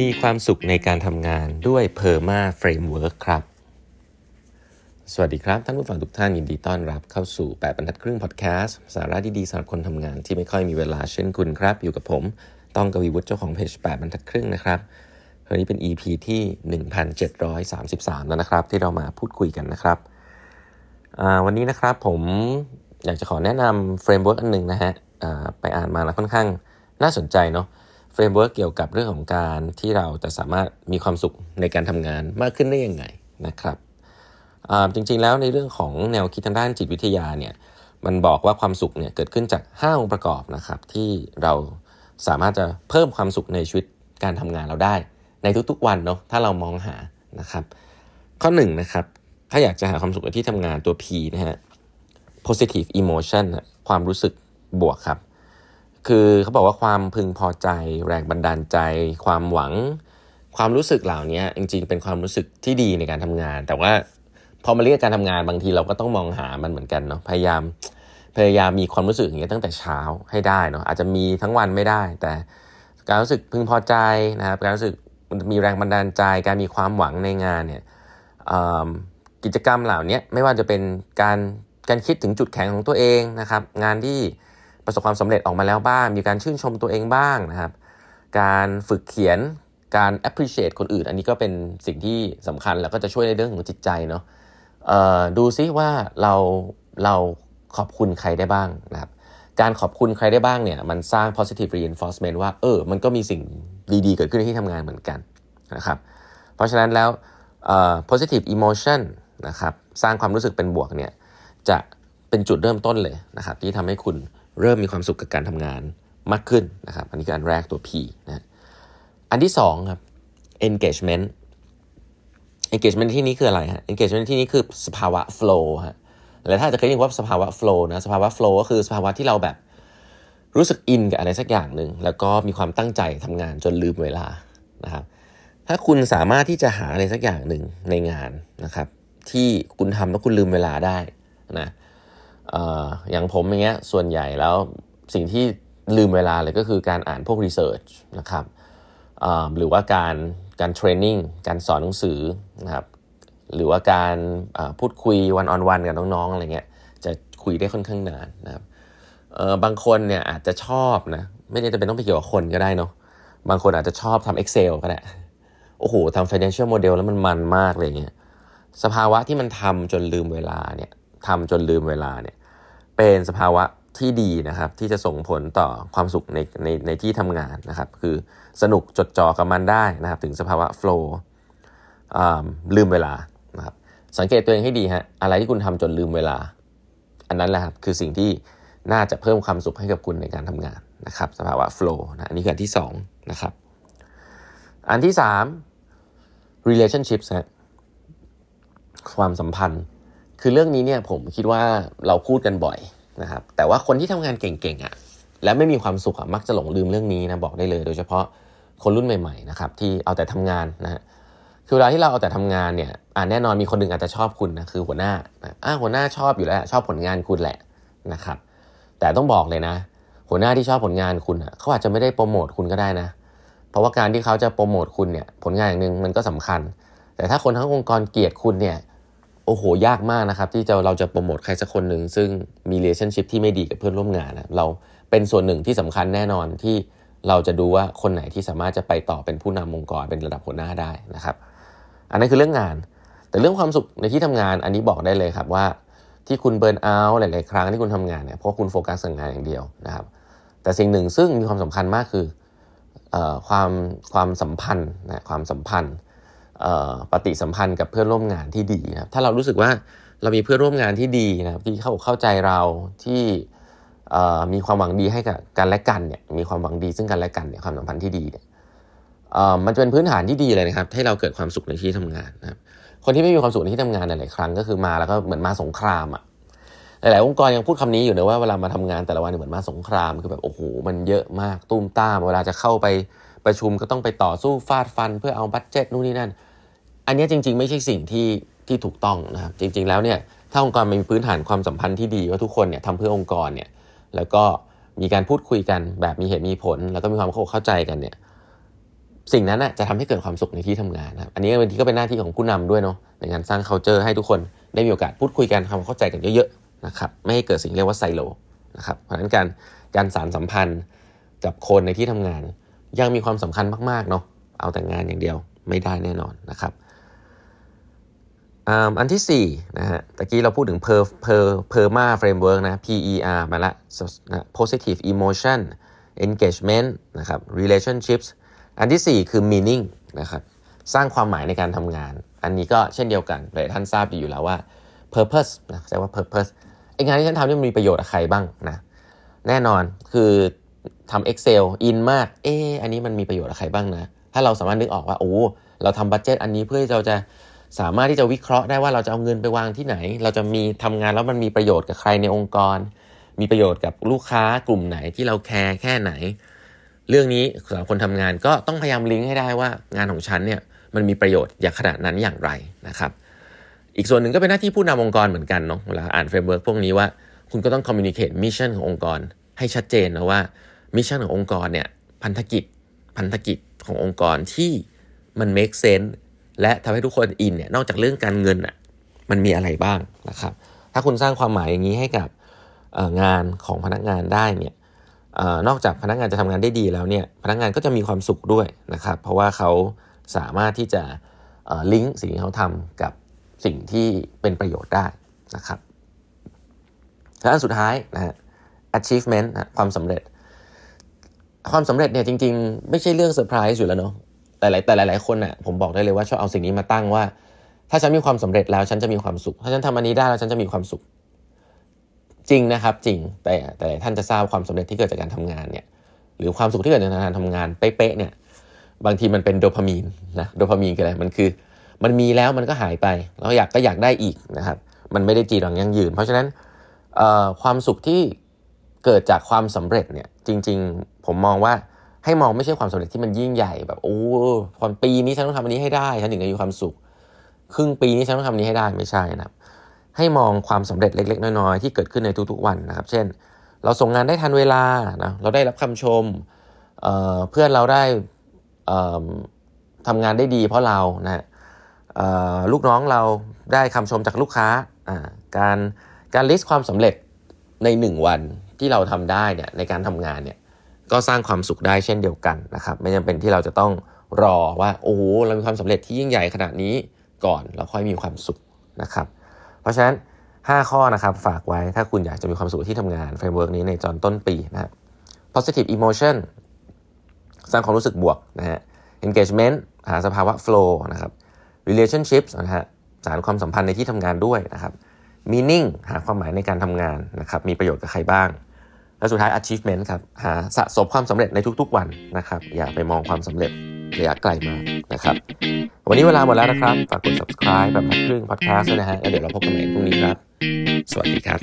มีความสุขในการทำงานด้วย PERMA Framework ครับ สวัสดีครับ ท่านผู้ฟังทุกท่านยินดีต้อนรับเข้าสู่ 8บรรทัดครึ่งพอดแคสต์สาระดีๆสำหรับคนทำงานที่ไม่ค่อยมีเวลาเช่นคุณครับ อยู่กับผมต้องกวีวุฒิเจ้าของเพจ8บรรทัดครึ่งนะครับวันนี้เป็น EP ที่ 1733 แล้วนะครับ ที่เรามาพูดคุยกันนะครับ วันนี้นะครับผมอยากจะขอแนะนำ framework อันหนึ่งนะฮะไปอ่านมาแล้วค่อนข้างน่าสนใจเนาะ framework เกี่ยวกับเรื่องของการที่เราจะสามารถมีความสุขในการทำงานมากขึ้นได้ยังไงนะครับจริงๆแล้วในเรื่องของแนวคิดทางด้านจิตวิทยาเนี่ยมันบอกว่าความสุขเนี่ยเกิดขึ้นจาก 5 องค์ประกอบนะครับที่เราสามารถจะเพิ่มความสุขในชีวิตการทำงานเราได้ ในทุกๆวันเนาะถ้าเรามองหานะครับ ข้อ1นนะครับถ้าอยากจะหาความสุขในที่ทำงานตัว P นะฮะ positive emotion ความรู้สึกบวกครับ คือเขาบอกว่าความพึงพอใจ แรงบันดาลใจ ความหวัง ความรู้สึกเหล่านี้จริง ๆ เป็นความรู้สึกที่ดีในการทำงาน แต่ว่าพอมาเรียกการทำงานบางทีเราก็ต้องมองหามันเหมือนกันเนาะพยายามพยายามมีความรู้สึกอย่างเงี้ยตั้งแต่เช้าให้ได้เนาะอาจจะมีทั้งวันไม่ได้ แต่การรู้สึกพึงพอใจนะครับการรู้สึกมีแรงบันดาลใจ การมีความหวังในงานเนี่ยกิจกรรมเหล่านี้ไม่ว่าจะเป็นการการคิดถึงจุดแข็งของตัวเองนะครับ งานที่ ประสบความสำเร็จออกมาแล้วบ้าง มีการชื่นชมตัวเองบ้างนะครับ การฝึกเขียนการ appreciate คนอื่น อันนี้ก็เป็นสิ่งที่สำคัญแล้วก็จะช่วยในเรื่องของจิตใจเนาะดูซิว่าเราเราขอบคุณใครได้บ้างนะครับการขอบคุณใครได้บ้างเนี่ยมันสร้าง positive reinforcement ว่าเออมันก็มีสิ่งดีๆ เกิดขึ้นในที่ทำงานเหมือนกันนะครับเพราะฉะนั้นแล้ว positive emotion นะครับสร้างความรู้สึกเป็นบวกเนี่ยจะเป็นจุดเริ่มต้นเลยนะครับที่ทำให้คุณ เริ่มมีความสุขกับการทำงานมากขึ้นนะครับ อันนี้คืออันแรกตัว P นะอันที่2ครับ engagement engagement ที่นี้คืออะไรฮะ engagement ที่นี้คือสภาวะ flow ฮะแล้วถ้าจะเคยได้ยินว่าสภาวะ flow นะสภาวะ flow ก็คือสภาวะที่เราแบบรู้สึกอินกับอะไรสักอย่างหนึ่งแล้วก็มีความตั้งใจทำงานจนลืมเวลานะครับ ถ้าคุณสามารถที่จะหาอะไรสักอย่างหนึ่งในงานนะครับ ที่คุณทำแล้วคุณลืมเวลาได้นะ อย่างผมอย่างเงี้ยส่วนใหญ่แล้วสิ่งที่ลืมเวลาเลยก็คือการอ่านพวกรีเสิร์ชนะครับหรือว่าการการเทรนนิ่งการสอนหนังสือนะครับหรือว่าการพูดคุยวันออนวันกับน้องๆอะไรเงี้ยจะคุยได้ค่อนข้างนานนะครับบางคนเนี่ยอาจจะชอบนะไม่ได้จะเป็นต้องไปเกี่ยวกับคนก็ได้เนาะบางคนอาจจะชอบทำ Excel ก็ได้โอ้โหทำ financial model แล้วมันมันมากเลยเงี้ยสภาวะที่มันทำจนลืมเวลาเนี่ยทำจนลืมเวลาเนี่ย เป็นสภาวะที่ดีนะครับที่จะส่งผลต่อความสุขในในในที่ทำงานนะครับ คือสนุกจดจ่อกับมันได้นะครับ ถึงสภาวะโฟล์ลืมเวลานะครับสังเกตตัวเองให้ดีฮะอะไรที่คุณทำจนลืมเวลา อันนั้นแหละครับคือสิ่งที่น่าจะเพิ่มความสุขให้กับคุณในการทำงานนะครับ สภาวะโฟล์นะอันนี้คืออันที่2นะครับอันที่ 3 relationship ฮะความสัมพันธ์ คือเรื่องนี้เนี่ยผมคิดว่าเราพูดกันบ่อยนะครับแต่ว่าคนที่ทำงานเก่งๆอะ่ะและไม่มีความสุขอะมักจะหลงลืมเรื่องนี้นะบอกได้เลย โดยเฉพาะคนรุ่นใหม่ๆนะครับที่เอาแต่ทำงานนะฮะคือเวลาที่เราเอาแต่ทำงานเนี่ยอ่าแน่นอนมีคนหนึ่งอาจจะชอบคุณนะคือหัวหน้าอ่าหัวหน้าชอบอยู่แล้วชอบผลงานคุณแหละนะครับ แต่ต้องบอกเลยนะ หัวหน้าที่ชอบผลงานคุณอะเขาอาจจะไม่ได้โปรโมทคุณก็ได้นะ เพราะว่าการที่เขาจะโปรโมทคุณเนี่ยผลงานอย่างหนึ่งมันก็สำคัญ แต่ถ้าคนทั้งองค์กรเกลียดคุณเนี่ย อ้โหยากมากนะครับ ที่จะเราจะโปรโมทใครสักคนหนึ่งซึ่งมีเ e ชั่นชิพที่ไม่ดีกับเพื่อนร่วมงานนะเราเป็นส่วนหนึ่งที่สำคัญแน่นอนที่เราจะดูว่าคนไหนที่สามารถจะไปต่อเป็นผู้นำองค์กรเป็นระดับหัวหน้าได้นะครับ อันนั้นคือเรื่องงาน แต่เรื่องความสุขในที่ทำงานอันนี้บอกได้เลยครับว่าที่คุณเบิร์นเอาท์หลาย ๆ ครั้งที่คุณทำงานเนี่ยเพราะคุณโฟกัสกับงานอย่างเดียวนะครับ แต่สิ่งหนึ่งซึ่งมีความสำคัญมากคืออความความสัมพันธ์นะความสัมพันธ์ ปฏิสัมพันธ์กับเพื่อนร่วมงานที่ดีนะครับถ้าเรารู้สึกว่าเรามีเพื่อนร่วมงานที่ดีนะครับที่เข้าเข้าใจเราที่มีความหวังดีให้กับกันและกันเนี่ยมีความหวังดีซึ่งกันและกันเนี่ยความสัมพันธ์ที่ดีเนี่ยมันจะเป็นพื้นฐานที่ดีเลยนะครับ ให้เราเกิดความสุขในที่ทำงานนะครับคนที่ไม่มีความสุขในที่ทำงานหลายครั้งก็คือมาแล้วก็เหมือนมาสงครามอะหลายๆองค์กรยังพูดคำนี้อยู่นะว่าเวลามาทำงานแต่ละวันเหมือนมาสงครามคือแบบโอ้โหมันเยอะมากตุ้มต้ามเวลาจะเข้าไปประชุมก็ต้องไปต่อสู้ฟาดฟัน เพื่อเอา budget นู่นนี่นั่น อันนี้จริง ๆ ไม่ใช่สิ่งที่ที่ถูกต้องนะครับจริง ๆ แล้วเนี่ยถ้าองค์กรมีพื้นฐานความสัมพันธ์ที่ดีว่าทุกคนเนี่ยทำเพื่อองค์กรเนี่ยแล้วก็มีการพูดคุยกันแบบมีเหตุมีผล แล้วก็มีความเข้าใจกันเนี่ยสิ่งนั้นน่ะจะทำให้เกิดความสุขในที่ทำงานนะครับอันนี้บางทีก็เป็นหน้าที่ของผู้นำด้วยเนาะในการสร้าง culture ให้ทุกคนได้มีโอกาสพูดคุยกันทำความเข้าใจกันเยอะๆนะครับไม่ให้เกิดสิ่งเรียกว่าไซโลนะครับเพราะฉะนั้นการการสารสัมพันธ์กับคนในที่ทำงาน ยังมีความสำคัญมากๆเนาะเอาแต่งานอย่างเดียวไม่ได้แน่นอนนะครับ อันที่4นะฮะตะกี้เราพูดถึง per per perma framework นะ PER มาละนะ positive emotion engagement นะครับ relationships อันที่ 4 คือ meaning นะครับสร้างความหมายในการทำงาน อันนี้ก็เช่นเดียวกันหลายท่านทราบดีอยู่แล้วว่า purpose นะใช้ว่า purpose ไองานที่ฉันทำนี่มีประโยชน์กับใครบ้างนะแน่นอนคือทำ Excel อินมาก เอออันนี้มันมีประโยชน์กับใครบ้างนะ ถ้าเราสามารถนึกออกว่า โอ้ เราทำบัตเจตอันนี้เพื่อเราจะ สามารถที่จะวิเคราะห์ได้ว่าเราจะเอาเงินไปวางที่ไหน เราจะมีทำงานแล้วมันมีประโยชน์กับใครในองค์กร มีประโยชน์กับลูกค้ากลุ่มไหนที่เรา care แค่ไหน เรื่องนี้สำหรับคนทำงานก็ต้องพยายามลิงก์ให้ได้ว่างานของฉันเนี่ยมันมีประโยชน์อย่างขนาดนั้นอย่างไรนะครับ อีกส่วนหนึ่งก็เป็นหน้าที่ผู้นำองค์กรเหมือนกันเนาะเวลาอ่าน framework พวกนี้ว่าคุณก็ต้อง communicate mission ขององค์กร ให้ชัดเจนนะว่า mission ขององค์กรเนี่ยพันธกิจพันธกิจขององค์กรที่มัน make sense และทำให้ทุกคนอินเนี่ยนอกจากเรื่องการเงินอะมันมีอะไรบ้างนะครับ ถ้าคุณสร้างความหมายอย่างนี้ให้กับงานของพนักงานได้เนี่ยนอกจากพนักงานจะทำงานได้ดีแล้วเนี่ยพนักงานก็จะมีความสุขด้วยนะครับ เพราะว่าเขาสามารถที่จะลิงก์สิ่งที่เขาทำกับสิ่งที่เป็นประโยชน์ได้นะครับและอันสุดท้ายนะฮะ achievement นะความสำเร็จ ความสำเร็จเนี่ยจริง ๆ ไม่ใช่เรื่องเซอร์ไพรส์อยู่แล้วเนาะ แต่หลายแต่หลาย ๆ คนอะผมบอกได้เลยว่าชอบเอาสิ่งนี้มาตั้งว่า ถ้าฉันมีความสำเร็จแล้วฉันจะมีความสุข ถ้าฉันทำอันนี้ได้แล้วฉันจะมีความสุข จริงนะครับจริงแต่แต่ท่านจะทราบความสำเร็จที่เกิดจากการทำงานเนี่ยหรือความสุขที่เกิดจากการทำงานเป๊ะๆเนี่ยบางทีมันเป็นโดพามีนนะโดพามีนคืออะไรมันคือ มันมีแล้วมันก็หายไปแล้วอยากก็อยากได้อีกนะครับ มันไม่ได้จีรังยั่งยืน เพราะฉะนั้นความสุขที่เกิดจากความสำเร็จเนี่ยจริง ๆ ผมมองว่า ให้มองไม่ใช่ความสำเร็จที่มันยิ่งใหญ่แบบโอ้ความปีนี้ฉันต้องทำอันนี้ให้ได้ฉันถึงจะมีความสุข ครึ่งปีนี้ฉันต้องทำนี้ให้ได้ไม่ใช่นะครับให้มองความสำเร็จเล็ก ๆ น้อยๆที่เกิดขึ้นในทุกๆวันนะครับ เช่น เราส่งงานได้ทันเวลานะเราได้รับคำชมเเพื่อนเราได้ทำงานได้ดีเพราะเรานะลูกน้องเราได้คำชมจากลูกค้าการการ list ความสำเร็จใน 1 วันที่เราทำได้เนี่ยในการทำงานเนี่ย ก็สร้างความสุขได้เช่นเดียวกันนะครับ ไม่จำเป็นที่เราจะต้องรอว่าโอ้โหเรามีความสำเร็จที่ยิ่งใหญ่ขนาดนี้ก่อนเราค่อยมีความสุขนะครับ เพราะฉะนั้น 5 ข้อนะครับฝากไว้ถ้าคุณอยากจะมีความสุขที่ทำงาน framework นี้ในจอนต้น P นะ positive emotion สร้างความรู้สึกบวกนะฮะ engagement หาสภาวะ flow นะครับ relationships นะฮะสารความสัมพันธ์ในที่ทำงานด้วยนะครับ meaning หาความหมายในการทำงานนะครับ มีประโยชน์กับใครบ้าง และสุดท้าย achievement ครับ หาสะสมความสำเร็จในทุกๆวันนะครับ อย่าไปมองความสำเร็จระยะไกลมากนะครับ วันนี้เวลาหมดแล้วนะครับ ฝากกด subscribe แบบพักครึ่ง podcast นะฮะ แล้วเดี๋ยวเราพบกันใหม่พรุ่งนี้ครับ สวัสดีครับ